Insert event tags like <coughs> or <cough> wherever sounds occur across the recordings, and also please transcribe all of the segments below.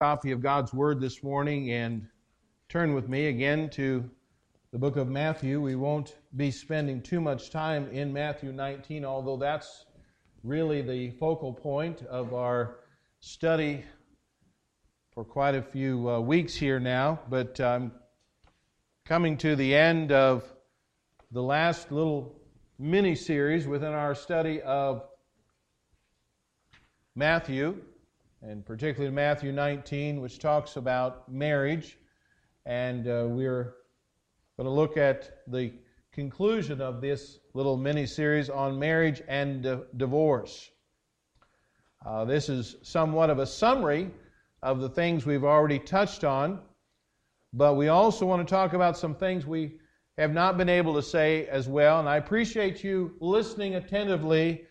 copy of God's Word this morning and turn with me again to the book of Matthew. We won't be spending too much time in Matthew 19, although that's really the focal point of our study for quite a few uh, weeks here now. But I'm um, coming to the end of the last little mini series within our study of Matthew and particularly Matthew 19, which talks about marriage. And uh, we're going to look at the conclusion of this little mini series on marriage and divorce. Uh, this is somewhat of a summary of the things we've already touched on, but we also want to talk about some things we have not been able to say as well. And I appreciate you listening attentively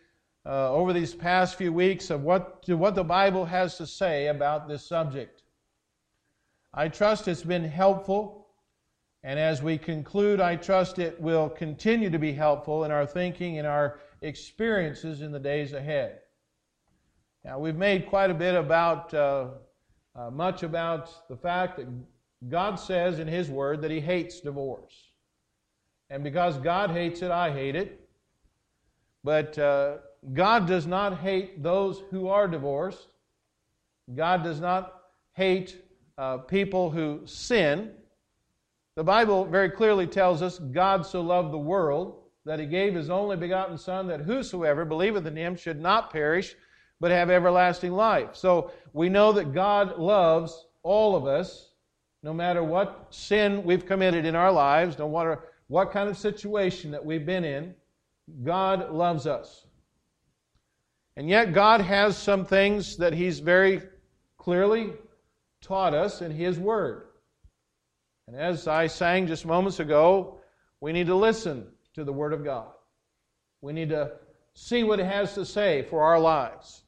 uh, over these past few weeks of what, what the Bible has to say about this subject. I trust it's been helpful, and as we conclude, I trust it will continue to be helpful in our thinking and our experiences in the days ahead. Now, we've made quite a bit about, uh, uh, much about the fact that God says in His Word that He hates divorce. And because God hates it, I hate it. But uh, God does not hate those who are divorced. God does not hate uh, people who sin. The Bible very clearly tells us God so loved the world that he gave his only begotten Son, that whosoever believeth in him should not perish, but have everlasting life. So we know that God loves all of us, no matter what sin we've committed in our lives, no matter what kind of situation that we've been in. God loves us. And yet, God has some things that He's very clearly taught us in His Word. And as I sang just moments ago, we need to listen to the Word of God. We need to see what it has to say for our lives.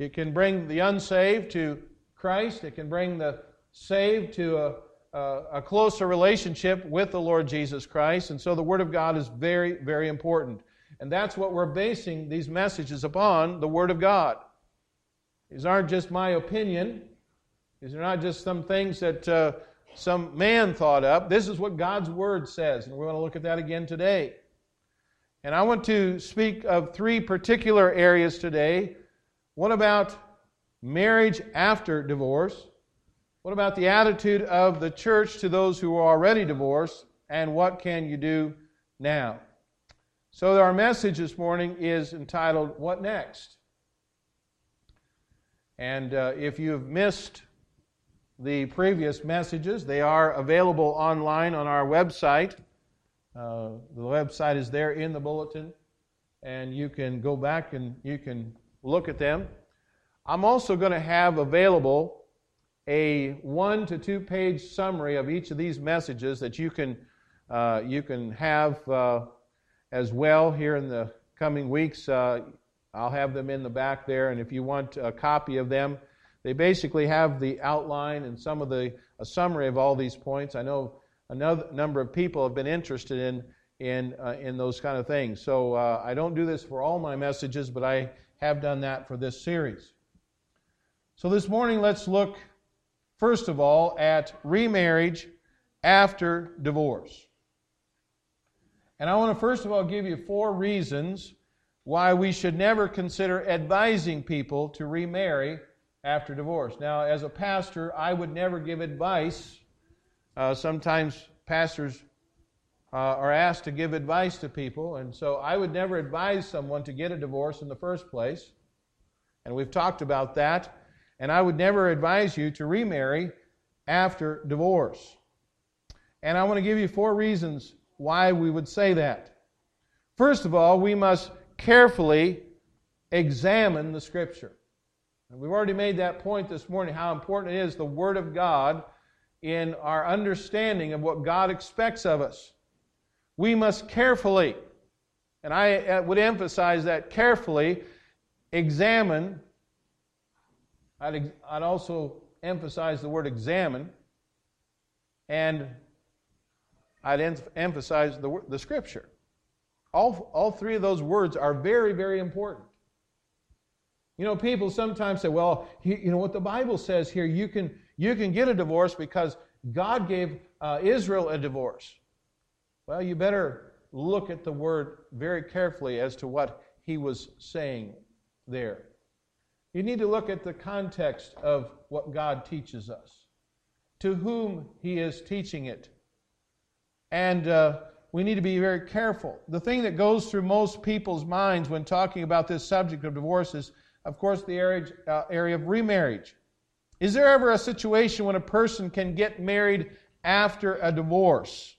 It can bring the unsaved to Christ, it can bring the saved to a, a, a closer relationship with the Lord Jesus Christ. And so the Word of God is very, very important. And that's what we're basing these messages upon the Word of God. These aren't just my opinion, these are not just some things that uh, some man thought up. This is what God's Word says, and we're going to look at that again today. And I want to speak of three particular areas today. What about marriage after divorce? What about the attitude of the church to those who are already divorced? And what can you do now? So, our message this morning is entitled, What Next? And uh, if you've missed the previous messages, they are available online on our website. Uh, the website is there in the bulletin, and you can go back and you can look at them. I'm also going to have available a one to two page summary of each of these messages that you can, uh, you can have uh, as well here in the coming weeks. Uh, I'll have them in the back there, and if you want a copy of them, they basically have the outline and some of the a summary of all these points. I know another number of people have been interested in in uh, in those kind of things. So uh, I don't do this for all my messages, but I have done that for this series. So this morning, let's look first of all at remarriage after divorce. And I want to first of all give you four reasons why we should never consider advising people to remarry after divorce. Now, as a pastor, I would never give advice. Uh, sometimes pastors uh, are asked to give advice to people, and so I would never advise someone to get a divorce in the first place. And we've talked about that. And I would never advise you to remarry after divorce. And I want to give you four reasons why we would say that. First of all, we must carefully examine the Scripture. And we've already made that point this morning how important it is the Word of God in our understanding of what God expects of us. We must carefully, and I uh, would emphasize that carefully, examine. I'd, I'd also emphasize the word examine and I'd em- emphasize the, the scripture. All, all three of those words are very, very important. You know, people sometimes say, well, you know what the Bible says here, you can, you can get a divorce because God gave uh, Israel a divorce. Well, you better look at the word very carefully as to what he was saying there. You need to look at the context of what God teaches us, to whom he is teaching it. And uh, we need to be very careful. The thing that goes through most people's minds when talking about this subject of divorce is, of course, the area, uh, area of remarriage. Is there ever a situation when a person can get married after a divorce?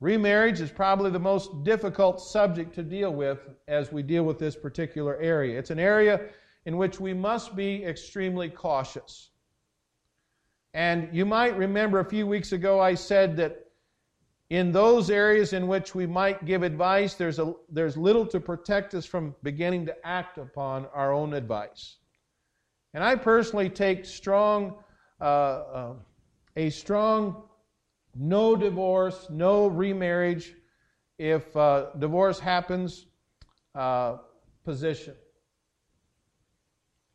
Remarriage is probably the most difficult subject to deal with as we deal with this particular area. It's an area in which we must be extremely cautious. And you might remember a few weeks ago I said that in those areas in which we might give advice, there's, a, there's little to protect us from beginning to act upon our own advice. And I personally take strong, uh, uh, a strong no divorce, no remarriage if uh, divorce happens uh, position.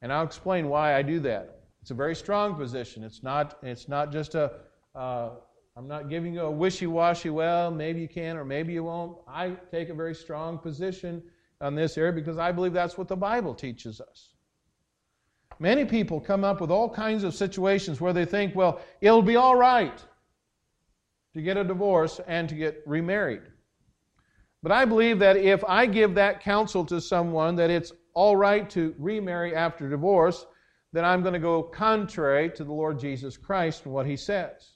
And I'll explain why I do that. It's a very strong position. It's not, it's not just a, uh, I'm not giving you a wishy washy, well, maybe you can or maybe you won't. I take a very strong position on this area because I believe that's what the Bible teaches us. Many people come up with all kinds of situations where they think, well, it'll be all right to get a divorce and to get remarried. But I believe that if I give that counsel to someone that it's all right to remarry after divorce, then I'm going to go contrary to the Lord Jesus Christ and what he says.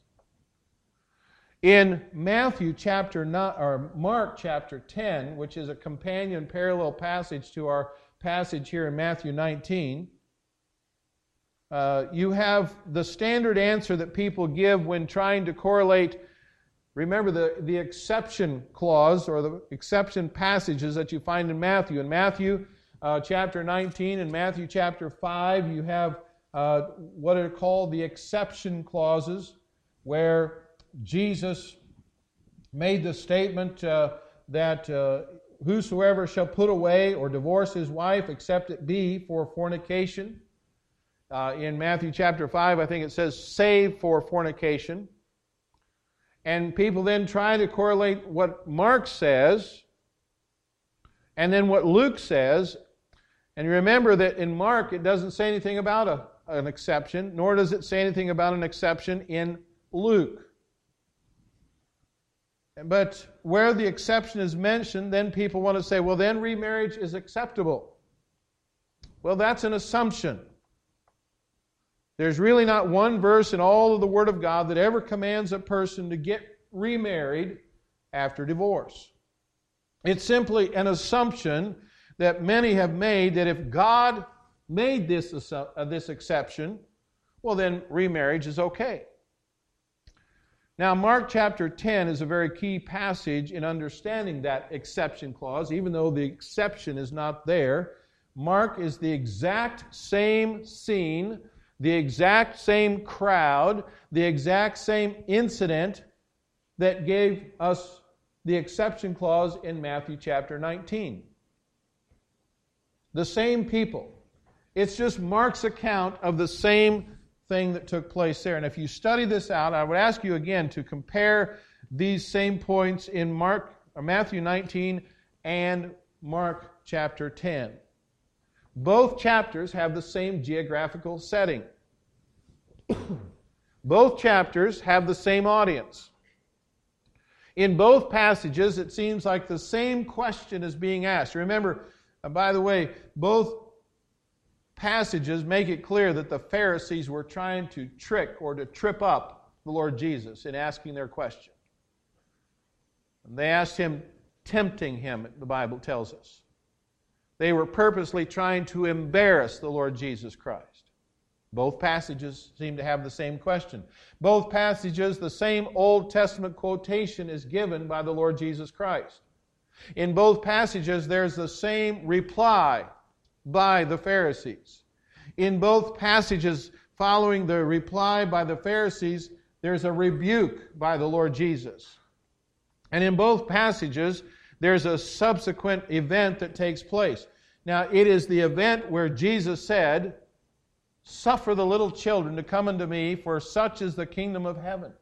In Matthew chapter 9, or Mark chapter 10, which is a companion parallel passage to our passage here in Matthew 19, uh, you have the standard answer that people give when trying to correlate Remember the, the exception clause or the exception passages that you find in Matthew. In Matthew uh, chapter 19 and Matthew chapter 5, you have uh, what are called the exception clauses, where Jesus made the statement uh, that uh, whosoever shall put away or divorce his wife, except it be for fornication. Uh, in Matthew chapter 5, I think it says, save for fornication. And people then try to correlate what Mark says and then what Luke says. And remember that in Mark, it doesn't say anything about a, an exception, nor does it say anything about an exception in Luke. But where the exception is mentioned, then people want to say, well, then remarriage is acceptable. Well, that's an assumption. There's really not one verse in all of the Word of God that ever commands a person to get remarried after divorce. It's simply an assumption that many have made that if God made this, uh, this exception, well, then remarriage is okay. Now, Mark chapter 10 is a very key passage in understanding that exception clause, even though the exception is not there. Mark is the exact same scene the exact same crowd, the exact same incident that gave us the exception clause in Matthew chapter 19. The same people. It's just Mark's account of the same thing that took place there. And if you study this out, I would ask you again to compare these same points in Mark or Matthew 19 and Mark chapter 10. Both chapters have the same geographical setting. <coughs> both chapters have the same audience. In both passages, it seems like the same question is being asked. Remember, uh, by the way, both passages make it clear that the Pharisees were trying to trick or to trip up the Lord Jesus in asking their question. And they asked him, tempting him, the Bible tells us. They were purposely trying to embarrass the Lord Jesus Christ. Both passages seem to have the same question. Both passages, the same Old Testament quotation is given by the Lord Jesus Christ. In both passages, there's the same reply by the Pharisees. In both passages, following the reply by the Pharisees, there's a rebuke by the Lord Jesus. And in both passages, there's a subsequent event that takes place. Now, it is the event where Jesus said, Suffer the little children to come unto me, for such is the kingdom of heaven.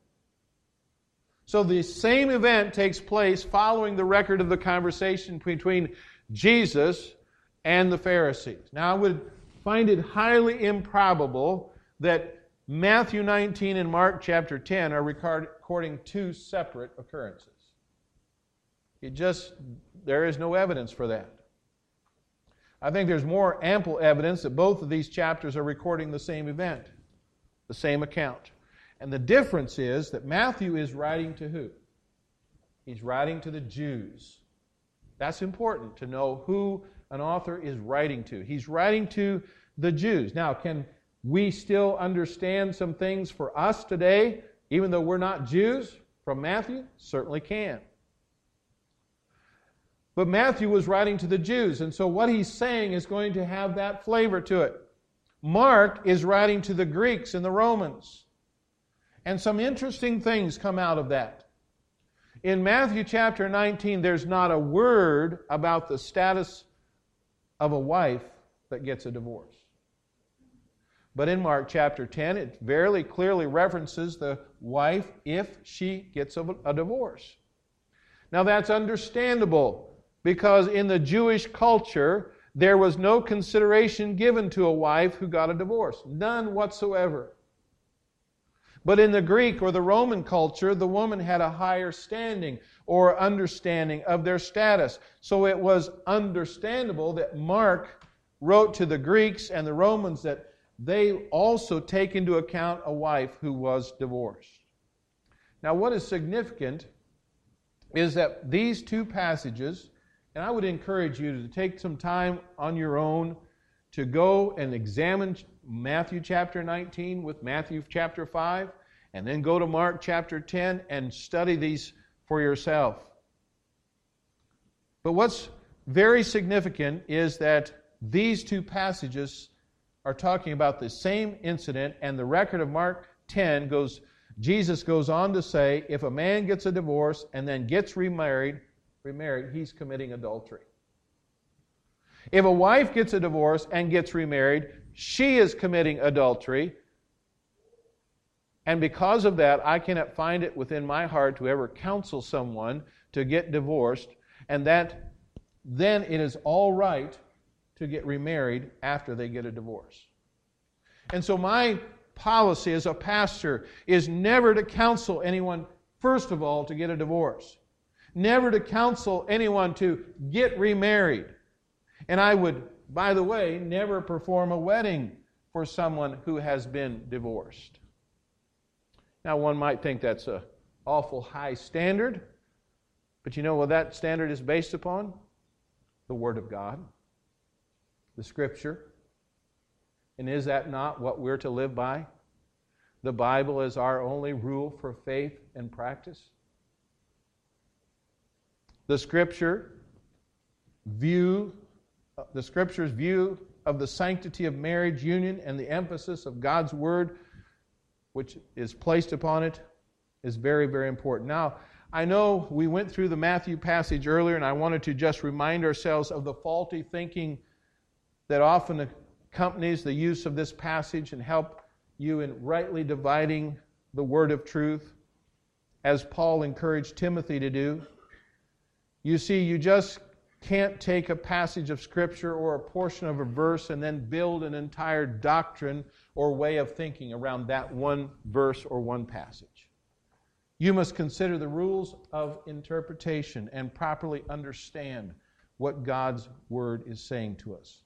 So the same event takes place following the record of the conversation between Jesus and the Pharisees. Now, I would find it highly improbable that Matthew 19 and Mark chapter 10 are recording two separate occurrences. It just, there is no evidence for that. I think there's more ample evidence that both of these chapters are recording the same event, the same account. And the difference is that Matthew is writing to who? He's writing to the Jews. That's important to know who an author is writing to. He's writing to the Jews. Now, can we still understand some things for us today, even though we're not Jews, from Matthew? Certainly can. But Matthew was writing to the Jews, and so what he's saying is going to have that flavor to it. Mark is writing to the Greeks and the Romans. And some interesting things come out of that. In Matthew chapter 19, there's not a word about the status of a wife that gets a divorce. But in Mark chapter 10, it very clearly references the wife if she gets a, a divorce. Now, that's understandable because in the Jewish culture, there was no consideration given to a wife who got a divorce. None whatsoever. But in the Greek or the Roman culture, the woman had a higher standing or understanding of their status. So it was understandable that Mark wrote to the Greeks and the Romans that they also take into account a wife who was divorced. Now, what is significant is that these two passages and I would encourage you to take some time on your own to go and examine Matthew chapter 19 with Matthew chapter 5, and then go to Mark chapter 10 and study these for yourself. But what's very significant is that these two passages are talking about the same incident, and the record of Mark 10 goes, Jesus goes on to say, if a man gets a divorce and then gets remarried, remarried, he's committing adultery. If a wife gets a divorce and gets remarried, she is committing adultery. And because of that, I cannot find it within my heart to ever counsel someone to get divorced, and that then it is all right to get remarried after they get a divorce. And so, my policy as a pastor is never to counsel anyone, first of all, to get a divorce never to counsel anyone to get remarried. And I would, by the way, never perform a wedding for someone who has been divorced. Now, one might think that's an awful high standard, but you know what that standard is based upon? The Word of God, the Scripture. And is that not what we're to live by? The Bible is our only rule for faith and practice the scripture view the scripture's view of the sanctity of marriage union and the emphasis of God's word which is placed upon it is very very important. Now, I know we went through the Matthew passage earlier and I wanted to just remind ourselves of the faulty thinking that often accompanies the use of this passage and help you in rightly dividing the word of truth as Paul encouraged Timothy to do. You see, you just can't take a passage of Scripture or a portion of a verse and then build an entire doctrine or way of thinking around that one verse or one passage. You must consider the rules of interpretation and properly understand what God's Word is saying to us.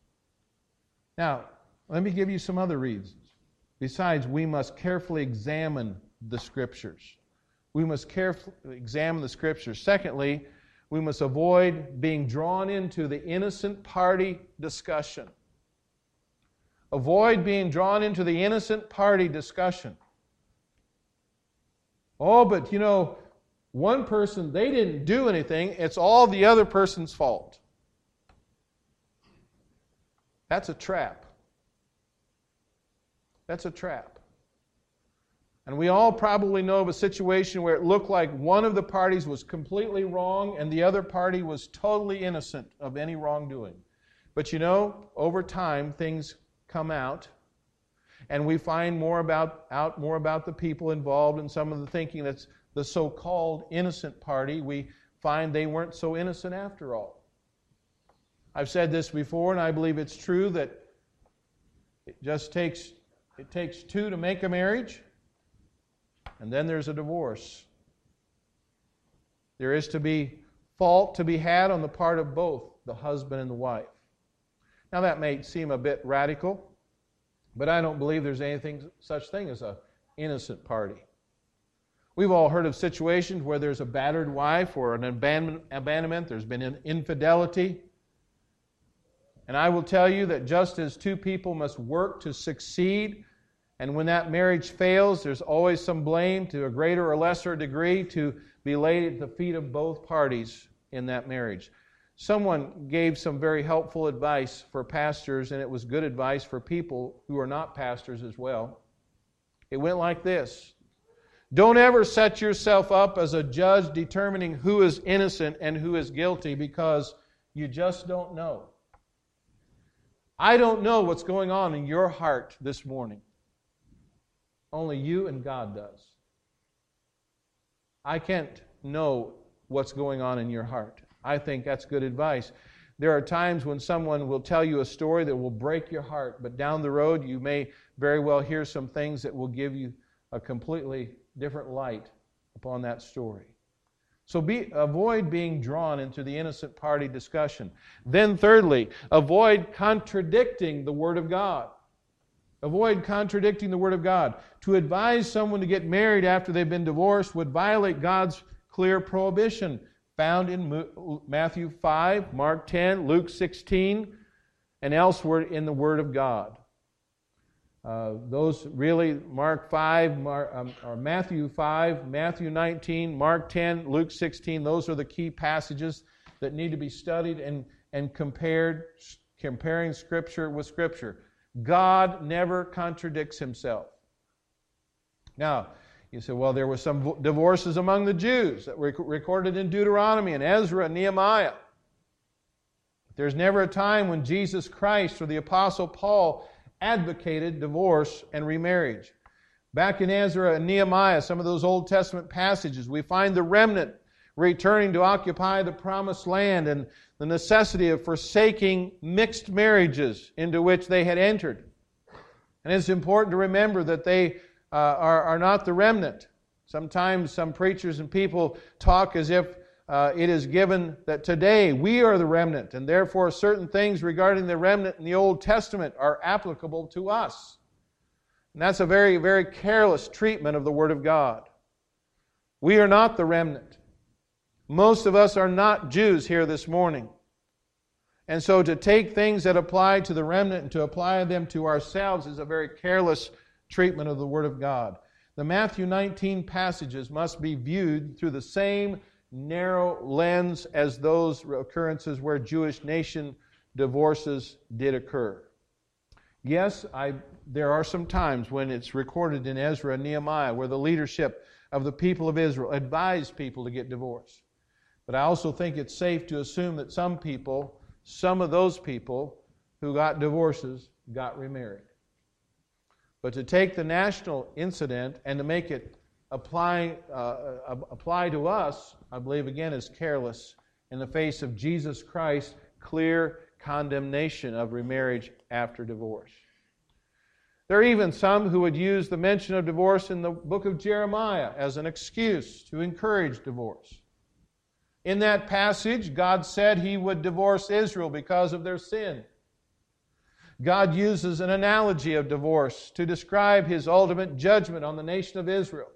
Now, let me give you some other reasons. Besides, we must carefully examine the Scriptures. We must carefully examine the Scriptures. Secondly, we must avoid being drawn into the innocent party discussion. Avoid being drawn into the innocent party discussion. Oh, but you know, one person, they didn't do anything, it's all the other person's fault. That's a trap. That's a trap. And we all probably know of a situation where it looked like one of the parties was completely wrong and the other party was totally innocent of any wrongdoing. But you know, over time, things come out, and we find more about, out more about the people involved in some of the thinking that's the so called innocent party. We find they weren't so innocent after all. I've said this before, and I believe it's true that it just takes it takes two to make a marriage, and then there's a divorce. There is to be fault to be had on the part of both the husband and the wife. Now that may seem a bit radical, but I don't believe there's anything such thing as an innocent party. We've all heard of situations where there's a battered wife or an abandonment, there's been an infidelity. And I will tell you that just as two people must work to succeed, and when that marriage fails, there's always some blame to a greater or lesser degree to be laid at the feet of both parties in that marriage. Someone gave some very helpful advice for pastors, and it was good advice for people who are not pastors as well. It went like this Don't ever set yourself up as a judge determining who is innocent and who is guilty because you just don't know. I don't know what's going on in your heart this morning. Only you and God does. I can't know what's going on in your heart. I think that's good advice. There are times when someone will tell you a story that will break your heart, but down the road you may very well hear some things that will give you a completely different light upon that story. So be, avoid being drawn into the innocent party discussion. Then, thirdly, avoid contradicting the Word of God. Avoid contradicting the Word of God. To advise someone to get married after they've been divorced would violate God's clear prohibition found in Matthew 5, Mark 10, Luke 16, and elsewhere in the Word of God. Uh, those really, Mark 5, Mark, um, or Matthew 5, Matthew 19, Mark 10, Luke 16, those are the key passages that need to be studied and, and compared, comparing Scripture with Scripture. God never contradicts himself. Now, you say, well, there were some divorces among the Jews that were recorded in Deuteronomy and Ezra and Nehemiah. There's never a time when Jesus Christ or the Apostle Paul advocated divorce and remarriage. Back in Ezra and Nehemiah, some of those Old Testament passages, we find the remnant returning to occupy the promised land and the necessity of forsaking mixed marriages into which they had entered. And it's important to remember that they uh, are, are not the remnant. Sometimes some preachers and people talk as if uh, it is given that today we are the remnant, and therefore certain things regarding the remnant in the Old Testament are applicable to us. And that's a very, very careless treatment of the Word of God. We are not the remnant. Most of us are not Jews here this morning. And so to take things that apply to the remnant and to apply them to ourselves is a very careless treatment of the Word of God. The Matthew 19 passages must be viewed through the same narrow lens as those occurrences where Jewish nation divorces did occur. Yes, I, there are some times when it's recorded in Ezra and Nehemiah where the leadership of the people of Israel advised people to get divorced. But I also think it's safe to assume that some people, some of those people who got divorces, got remarried. But to take the national incident and to make it apply, uh, uh, apply to us, I believe again is careless in the face of Jesus Christ's clear condemnation of remarriage after divorce. There are even some who would use the mention of divorce in the book of Jeremiah as an excuse to encourage divorce. In that passage, God said he would divorce Israel because of their sin. God uses an analogy of divorce to describe his ultimate judgment on the nation of Israel.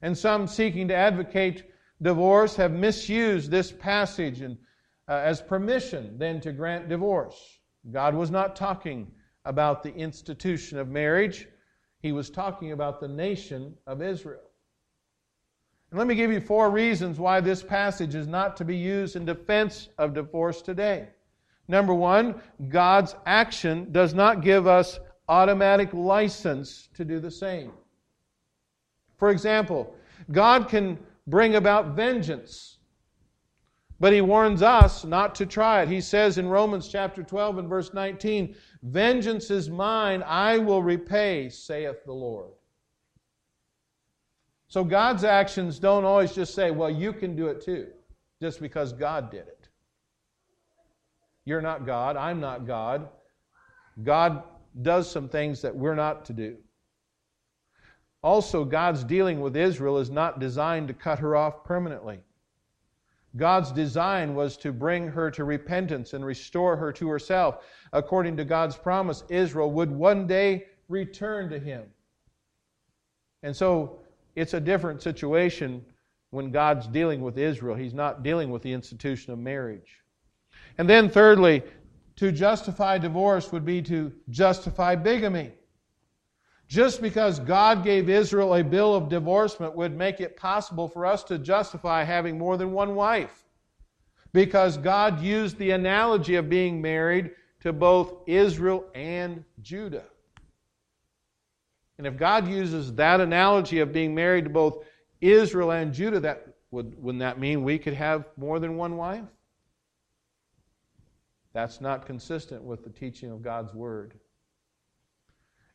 And some seeking to advocate divorce have misused this passage and, uh, as permission then to grant divorce. God was not talking about the institution of marriage, he was talking about the nation of Israel. And let me give you four reasons why this passage is not to be used in defense of divorce today. Number one, God's action does not give us automatic license to do the same. For example, God can bring about vengeance, But he warns us not to try it. He says in Romans chapter 12 and verse 19, Vengeance is mine, I will repay, saith the Lord. So God's actions don't always just say, well, you can do it too, just because God did it. You're not God, I'm not God. God does some things that we're not to do. Also, God's dealing with Israel is not designed to cut her off permanently. God's design was to bring her to repentance and restore her to herself. According to God's promise, Israel would one day return to Him. And so it's a different situation when God's dealing with Israel. He's not dealing with the institution of marriage. And then, thirdly, to justify divorce would be to justify bigamy. Just because God gave Israel a bill of divorcement would make it possible for us to justify having more than one wife. Because God used the analogy of being married to both Israel and Judah. And if God uses that analogy of being married to both Israel and Judah, that would, wouldn't that mean we could have more than one wife? That's not consistent with the teaching of God's Word.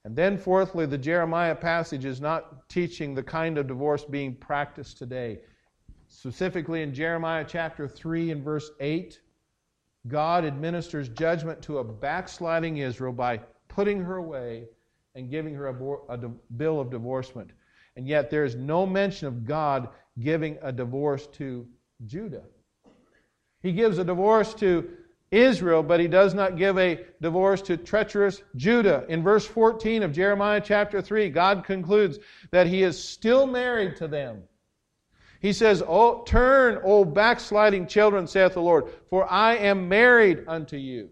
And then, fourthly, the Jeremiah passage is not teaching the kind of divorce being practiced today. Specifically in Jeremiah chapter 3 and verse 8, God administers judgment to a backsliding Israel by putting her away and giving her a, a bill of divorcement. And yet, there is no mention of God giving a divorce to Judah. He gives a divorce to Israel, but he does not give a divorce to treacherous Judah. In verse 14 of Jeremiah chapter 3, God concludes that he is still married to them. He says, oh, Turn, O backsliding children, saith the Lord, for I am married unto you.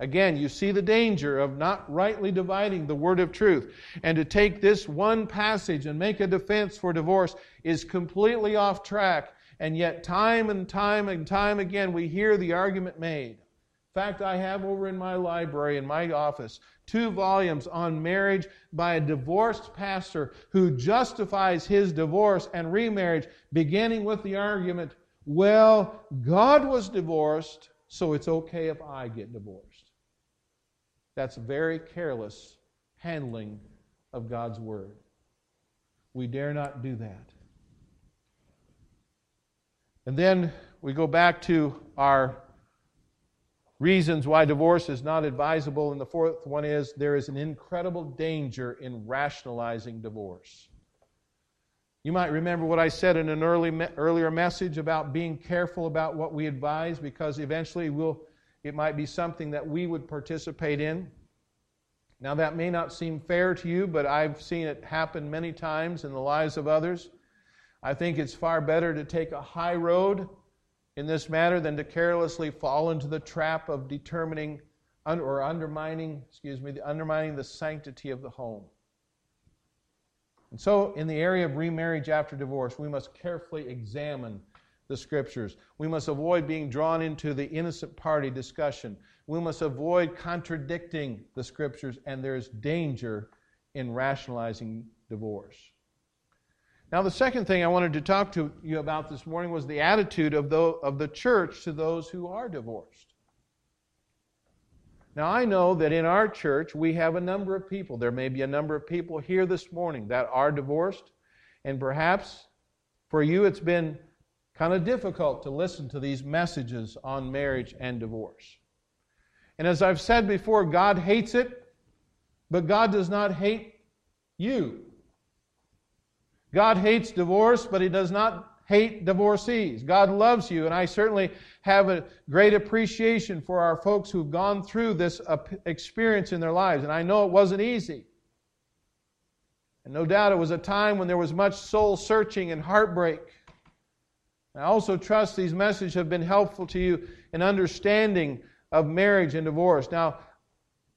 Again, you see the danger of not rightly dividing the word of truth. And to take this one passage and make a defense for divorce is completely off track and yet, time and time and time again, we hear the argument made. In fact, I have over in my library, in my office, two volumes on marriage by a divorced pastor who justifies his divorce and remarriage, beginning with the argument well, God was divorced, so it's okay if I get divorced. That's very careless handling of God's Word. We dare not do that. And then we go back to our reasons why divorce is not advisable. And the fourth one is there is an incredible danger in rationalizing divorce. You might remember what I said in an early, earlier message about being careful about what we advise because eventually we'll, it might be something that we would participate in. Now, that may not seem fair to you, but I've seen it happen many times in the lives of others. I think it's far better to take a high road in this matter than to carelessly fall into the trap of determining or undermining, excuse me, undermining the sanctity of the home. And so, in the area of remarriage after divorce, we must carefully examine the scriptures. We must avoid being drawn into the innocent party discussion. We must avoid contradicting the scriptures, and there's danger in rationalizing divorce. Now, the second thing I wanted to talk to you about this morning was the attitude of the, of the church to those who are divorced. Now, I know that in our church we have a number of people. There may be a number of people here this morning that are divorced, and perhaps for you it's been kind of difficult to listen to these messages on marriage and divorce. And as I've said before, God hates it, but God does not hate you. God hates divorce, but He does not hate divorcees. God loves you, and I certainly have a great appreciation for our folks who've gone through this experience in their lives. And I know it wasn't easy. And no doubt it was a time when there was much soul searching and heartbreak. I also trust these messages have been helpful to you in understanding of marriage and divorce. Now,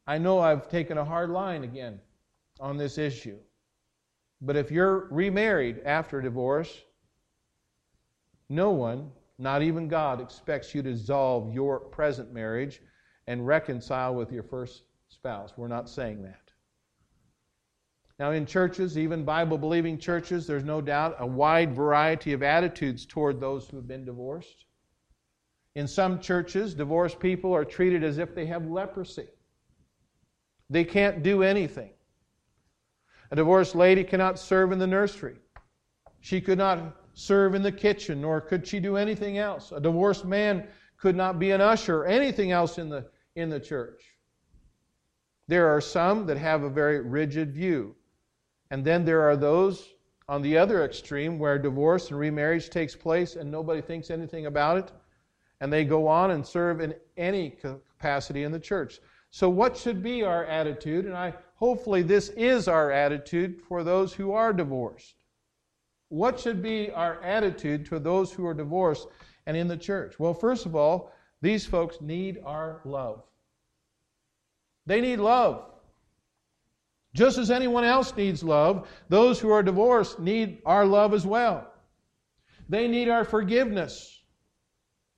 I know I've taken a hard line again on this issue. But if you're remarried after divorce, no one, not even God, expects you to dissolve your present marriage and reconcile with your first spouse. We're not saying that. Now, in churches, even Bible believing churches, there's no doubt a wide variety of attitudes toward those who have been divorced. In some churches, divorced people are treated as if they have leprosy. They can't do anything. A divorced lady cannot serve in the nursery. She could not serve in the kitchen, nor could she do anything else. A divorced man could not be an usher or anything else in the, in the church. There are some that have a very rigid view. And then there are those on the other extreme where divorce and remarriage takes place and nobody thinks anything about it. And they go on and serve in any capacity in the church. So, what should be our attitude? And I hopefully this is our attitude for those who are divorced. What should be our attitude to those who are divorced and in the church? Well, first of all, these folks need our love. They need love. Just as anyone else needs love, those who are divorced need our love as well. They need our forgiveness.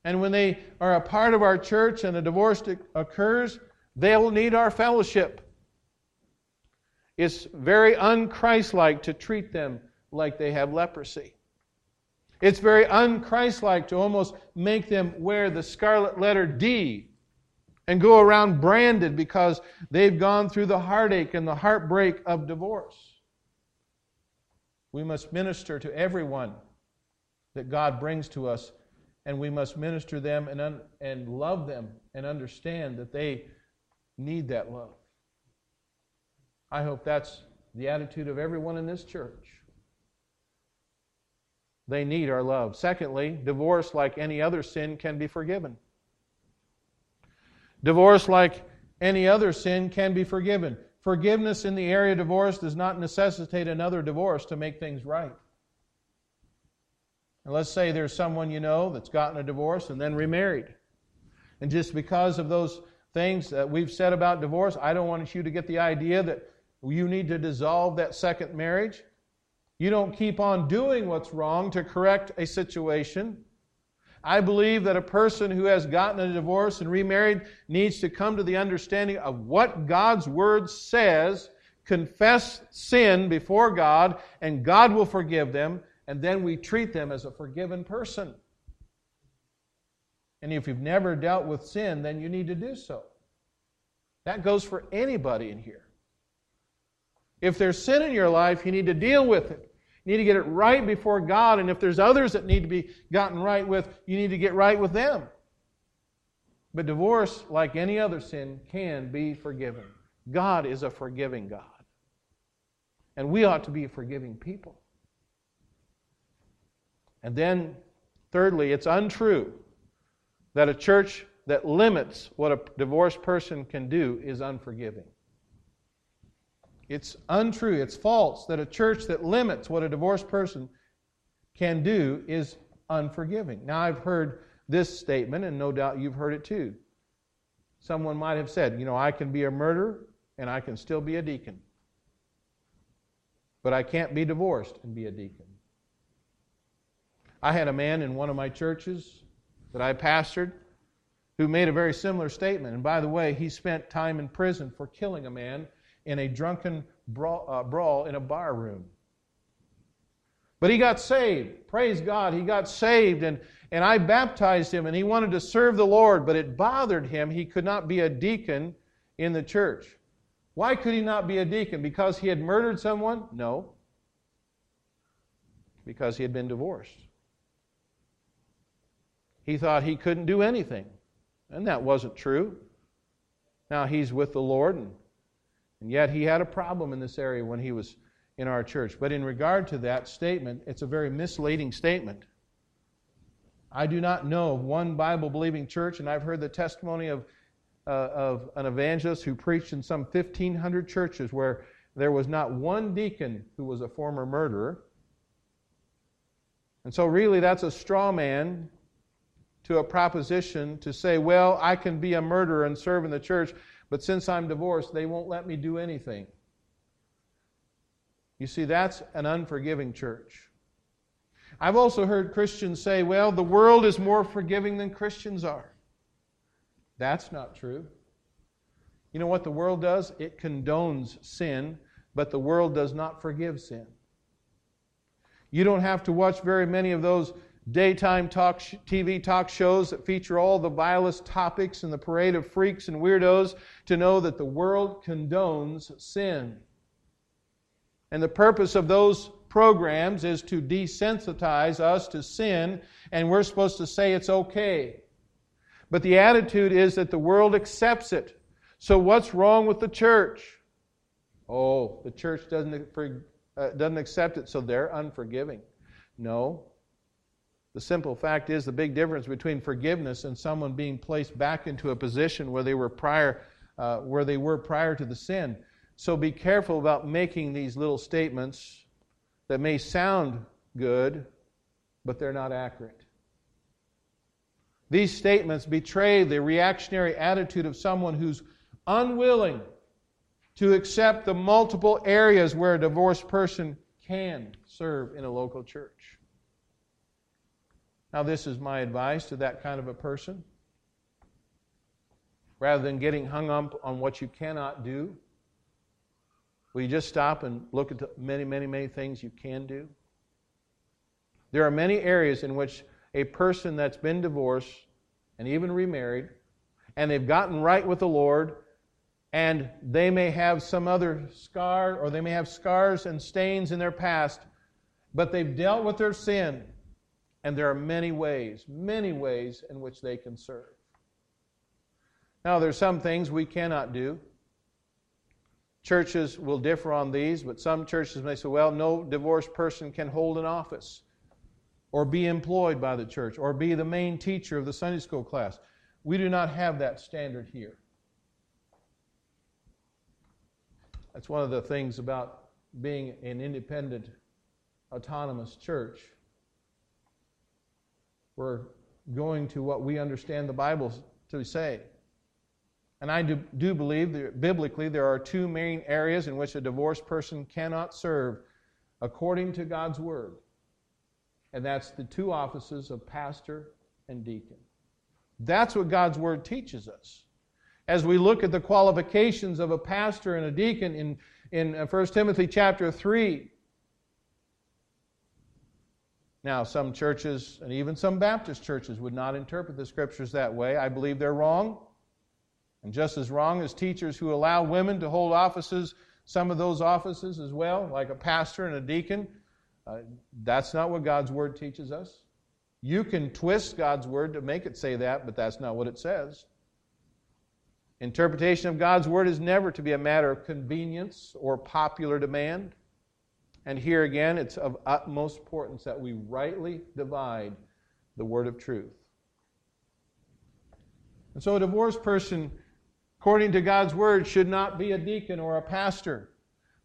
And when they are a part of our church and a divorce occurs, they'll need our fellowship. It's very unchristlike to treat them like they have leprosy. It's very unchristlike to almost make them wear the scarlet letter D and go around branded because they've gone through the heartache and the heartbreak of divorce. We must minister to everyone that God brings to us, and we must minister them and, un- and love them and understand that they need that love. I hope that's the attitude of everyone in this church. They need our love. Secondly, divorce, like any other sin, can be forgiven. Divorce, like any other sin, can be forgiven. Forgiveness in the area of divorce does not necessitate another divorce to make things right. And let's say there's someone you know that's gotten a divorce and then remarried. And just because of those things that we've said about divorce, I don't want you to get the idea that you need to dissolve that second marriage. You don't keep on doing what's wrong to correct a situation. I believe that a person who has gotten a divorce and remarried needs to come to the understanding of what God's Word says, confess sin before God, and God will forgive them, and then we treat them as a forgiven person. And if you've never dealt with sin, then you need to do so. That goes for anybody in here. If there's sin in your life, you need to deal with it. Need to get it right before God. And if there's others that need to be gotten right with, you need to get right with them. But divorce, like any other sin, can be forgiven. God is a forgiving God. And we ought to be forgiving people. And then, thirdly, it's untrue that a church that limits what a divorced person can do is unforgiving. It's untrue, it's false that a church that limits what a divorced person can do is unforgiving. Now, I've heard this statement, and no doubt you've heard it too. Someone might have said, You know, I can be a murderer and I can still be a deacon, but I can't be divorced and be a deacon. I had a man in one of my churches that I pastored who made a very similar statement. And by the way, he spent time in prison for killing a man in a drunken brawl, uh, brawl in a bar room. But he got saved. Praise God. He got saved, and, and I baptized him, and he wanted to serve the Lord, but it bothered him. He could not be a deacon in the church. Why could he not be a deacon? Because he had murdered someone? No. Because he had been divorced. He thought he couldn't do anything. And that wasn't true. Now he's with the Lord, and and yet he had a problem in this area when he was in our church. But in regard to that statement, it's a very misleading statement. I do not know of one Bible believing church, and I've heard the testimony of, uh, of an evangelist who preached in some 1,500 churches where there was not one deacon who was a former murderer. And so, really, that's a straw man to a proposition to say, well, I can be a murderer and serve in the church. But since I'm divorced, they won't let me do anything. You see, that's an unforgiving church. I've also heard Christians say, well, the world is more forgiving than Christians are. That's not true. You know what the world does? It condones sin. but the world does not forgive sin. You don't have to watch very many of those daytime talk TV talk shows that feature all the vilest topics and the parade of freaks and weirdos to know that the world condones sin. And the purpose of those programs is to desensitize us to sin, and we're supposed to say it's okay. But the attitude is that the world accepts it. So, what's wrong with the church? Oh, the church doesn't, uh, doesn't accept it, so they're unforgiving. No. The simple fact is the big difference between forgiveness and someone being placed back into a position where they were prior, uh, where they were prior to the sin. So be careful about making these little statements that may sound good, but they're not accurate. These statements betray the reactionary attitude of someone who's unwilling to accept the multiple areas where a divorced person can serve in a local church. Now, this is my advice to that kind of a person. Rather than getting hung up on what you cannot do, will you just stop and look at the many, many, many things you can do? There are many areas in which a person that's been divorced and even remarried, and they've gotten right with the Lord, and they may have some other scar, or they may have scars and stains in their past, but they've dealt with their sin, and there are many ways, many ways in which they can serve. Now, there's some things we cannot do. Churches will differ on these, but some churches may say, well, no divorced person can hold an office or be employed by the church or be the main teacher of the Sunday school class. We do not have that standard here. That's one of the things about being an independent, autonomous church. We're going to what we understand the Bible to say. And I do, do believe that biblically there are two main areas in which a divorced person cannot serve according to God's Word and that's the two offices of pastor and deacon. That's what God's Word teaches us. As we look at the qualifications of a pastor and a deacon in, in 1 uh, Timothy chapter 3, now, some churches and even some Baptist churches would not interpret the scriptures that way. I believe they're wrong. And just as wrong as teachers who allow women to hold offices, some of those offices as well, like a pastor and a deacon, uh, that's not what God's Word teaches us. You can twist God's Word to make it say that, but that's not what it says. Interpretation of God's Word is never to be a matter of convenience or popular demand. And here again, it's of utmost importance that we rightly divide the Word of truth. And so, a divorced person, according to God's Word, should not be a deacon or a pastor.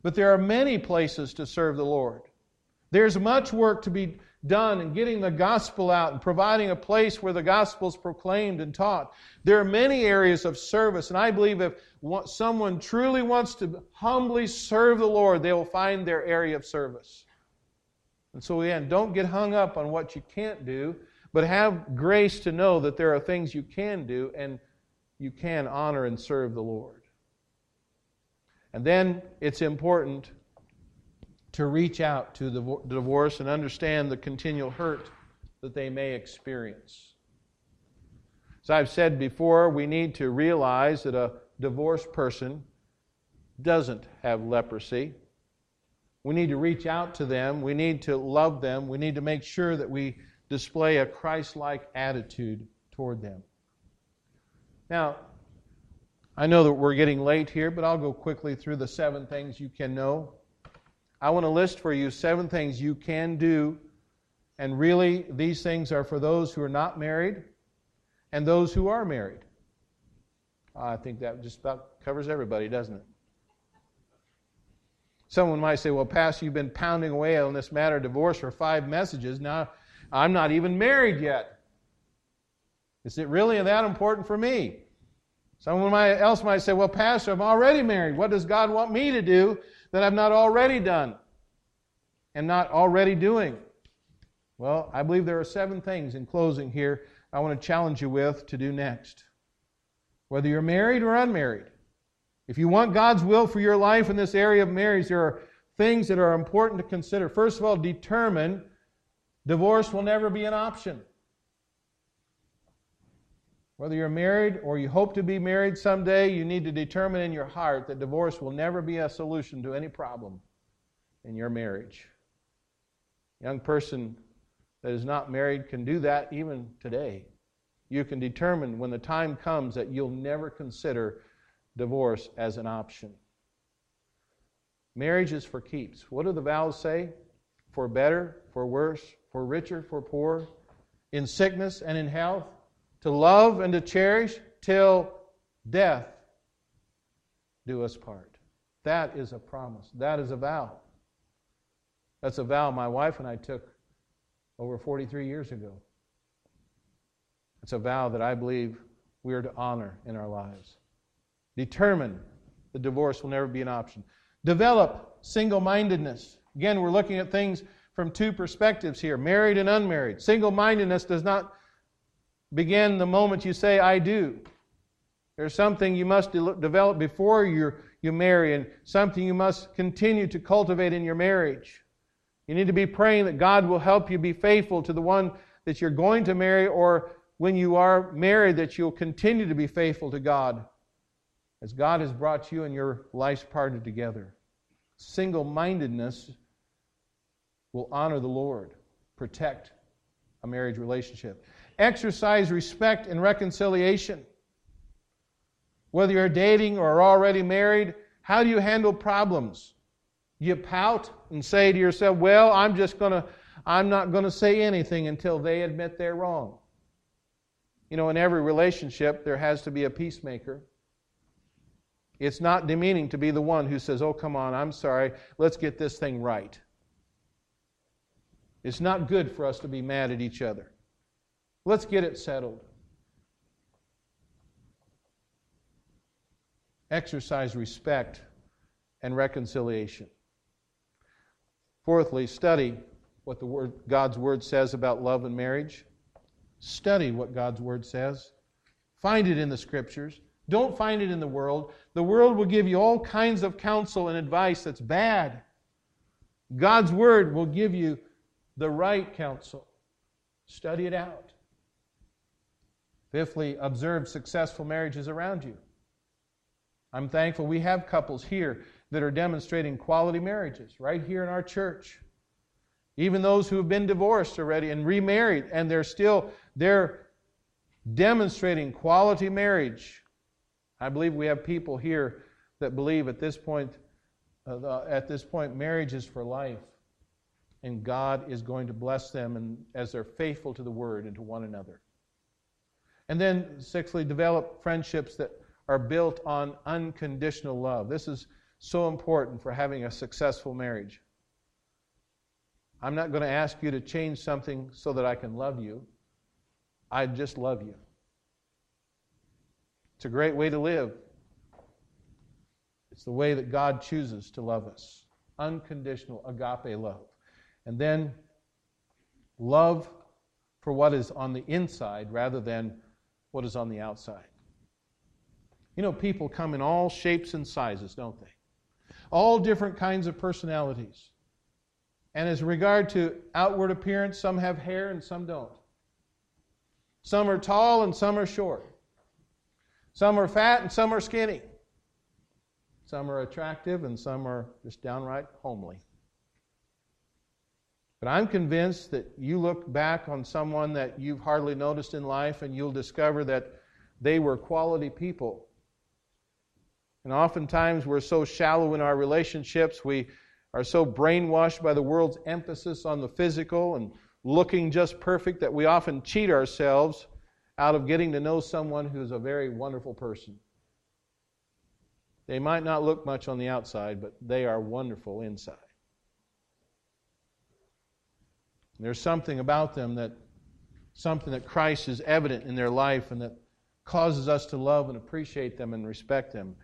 But there are many places to serve the Lord. There's much work to be done in getting the gospel out and providing a place where the gospel is proclaimed and taught. There are many areas of service, and I believe if someone truly wants to humbly serve the Lord, they will find their area of service. And so, again, don't get hung up on what you can't do, but have grace to know that there are things you can do and you can honor and serve the Lord. And then it's important to reach out to the divorce and understand the continual hurt that they may experience. As I've said before, we need to realize that a divorced person doesn't have leprosy. We need to reach out to them. We need to love them. We need to make sure that we display a Christ like attitude toward them. Now, I know that we're getting late here, but I'll go quickly through the seven things you can know I want to list for you seven things you can do. And really, these things are for those who are not married and those who are married. I think that just about covers everybody, doesn't it? Someone might say, Well, Pastor, you've been pounding away on this matter of divorce for five messages. Now, I'm not even married yet. Is it really that important for me? Someone else might say, Well, Pastor, I'm already married. What does God want me to do that I've not already done and not already doing? Well, I believe there are seven things in closing here I want to challenge you with to do next. Whether you're married or unmarried, If you want God's will for your life in this area of marriage, there are things that are important to consider. First of all, determine divorce will never be an option. Whether you're married or you hope to be married someday, you need to determine in your heart that divorce will never be a solution to any problem in your marriage. A young person that is not married can do that even today. You can determine when the time comes that you'll never consider divorce as an option. Marriage is for keeps. What do the vows say? For better, for worse, for richer, for poor, in sickness and in health to love and to cherish till death do us part. That is a promise. That is a vow. That's a vow my wife and I took over 43 years ago. It's a vow that I believe we are to honor in our lives. Determine that divorce will never be an option. Develop single mindedness. Again, we're looking at things from two perspectives here married and unmarried. Single mindedness does not begin the moment you say, I do. There's something you must de- develop before you you marry, and something you must continue to cultivate in your marriage. You need to be praying that God will help you be faithful to the one that you're going to marry, or when you are married, that you'll continue to be faithful to God as God has brought you and your life's partner together. Single mindedness will honor the Lord, protect a marriage relationship exercise respect and reconciliation. Whether you're dating or are already married, how do you handle problems? You pout and say to yourself, "Well, I'm just going to I'm not going to say anything until they admit they're wrong." You know, in every relationship there has to be a peacemaker. It's not demeaning to be the one who says, "Oh, come on, I'm sorry. Let's get this thing right." It's not good for us to be mad at each other. Let's get it settled. Exercise respect and reconciliation. Fourthly, study what the word, God's Word says about love and marriage. Study what God's Word says. Find it in the Scriptures. Don't find it in the world. The world will give you all kinds of counsel and advice that's bad. God's Word will give you the right counsel. Study it out. Fifthly, observe successful marriages around you. I'm thankful we have couples here that are demonstrating quality marriages right here in our church. Even those who have been divorced already and remarried, and they're still they're demonstrating quality marriage. I believe we have people here that believe at this point uh, at this point marriage is for life and God is going to bless them and as they're faithful to the word and to one another. And then, sixthly, develop friendships that are built on unconditional love. This is so important for having a successful marriage. I'm not going to ask you to change something so that I can love you. I just love you. It's a great way to live. It's the way that God chooses to love us unconditional agape love. And then love for what is on the inside rather than what is on the outside. You know, people come in all shapes and sizes, don't they? All different kinds of personalities. And as regard to outward appearance, some have hair and some don't. Some are tall and some are short. Some are fat and some are skinny. Some are attractive and some are just downright homely. But I'm convinced that you look back on someone that you've hardly noticed in life and you'll discover that they were quality people. And oftentimes we're so shallow in our relationships, we are so brainwashed by the world's emphasis on the physical and looking just perfect that we often cheat ourselves out of getting to know someone who's a very wonderful person. They might not look much on the outside, but they are wonderful inside. There's something about them that something that Christ is evident in their life and that causes us to love and appreciate them and respect them.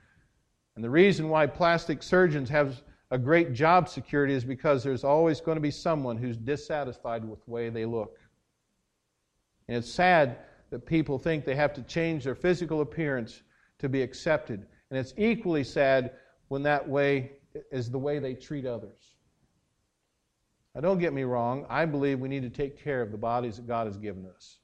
And the reason why plastic surgeons have a great job security is because there's always going to be someone who's dissatisfied with the way they look. And it's sad that people think they have to change their physical appearance to be accepted And it's equally sad when that way is the way they treat others. Now, don't get me wrong. I believe we need to take care of the bodies that God has given us.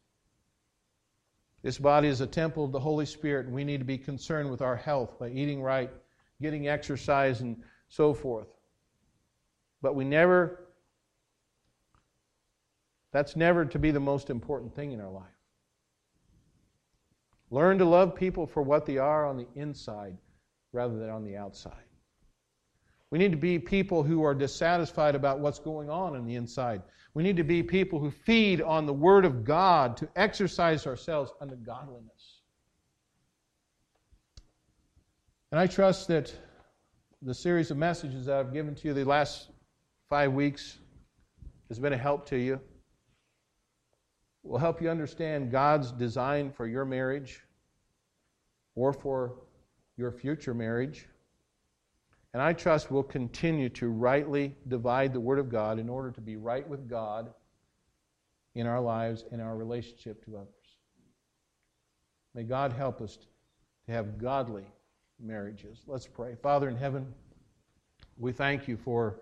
This body is a temple of the Holy Spirit, and we need to be concerned with our health by eating right, getting exercise, and so forth. But we never, that's never to be the most important thing in our life. Learn to love people for what they are on the inside rather than on the outside. We need to be people who are dissatisfied about what's going on in the inside. We need to be people who feed on the Word of God to exercise ourselves unto godliness. And I trust that the series of messages that I've given to you the last five weeks has been a help to you. Will help you understand God's design for your marriage or for your future marriage. And I trust we'll continue to rightly divide the Word of God in order to be right with God in our lives, in our relationship to others. May God help us to have godly marriages. Let's pray. Father in heaven, we thank you for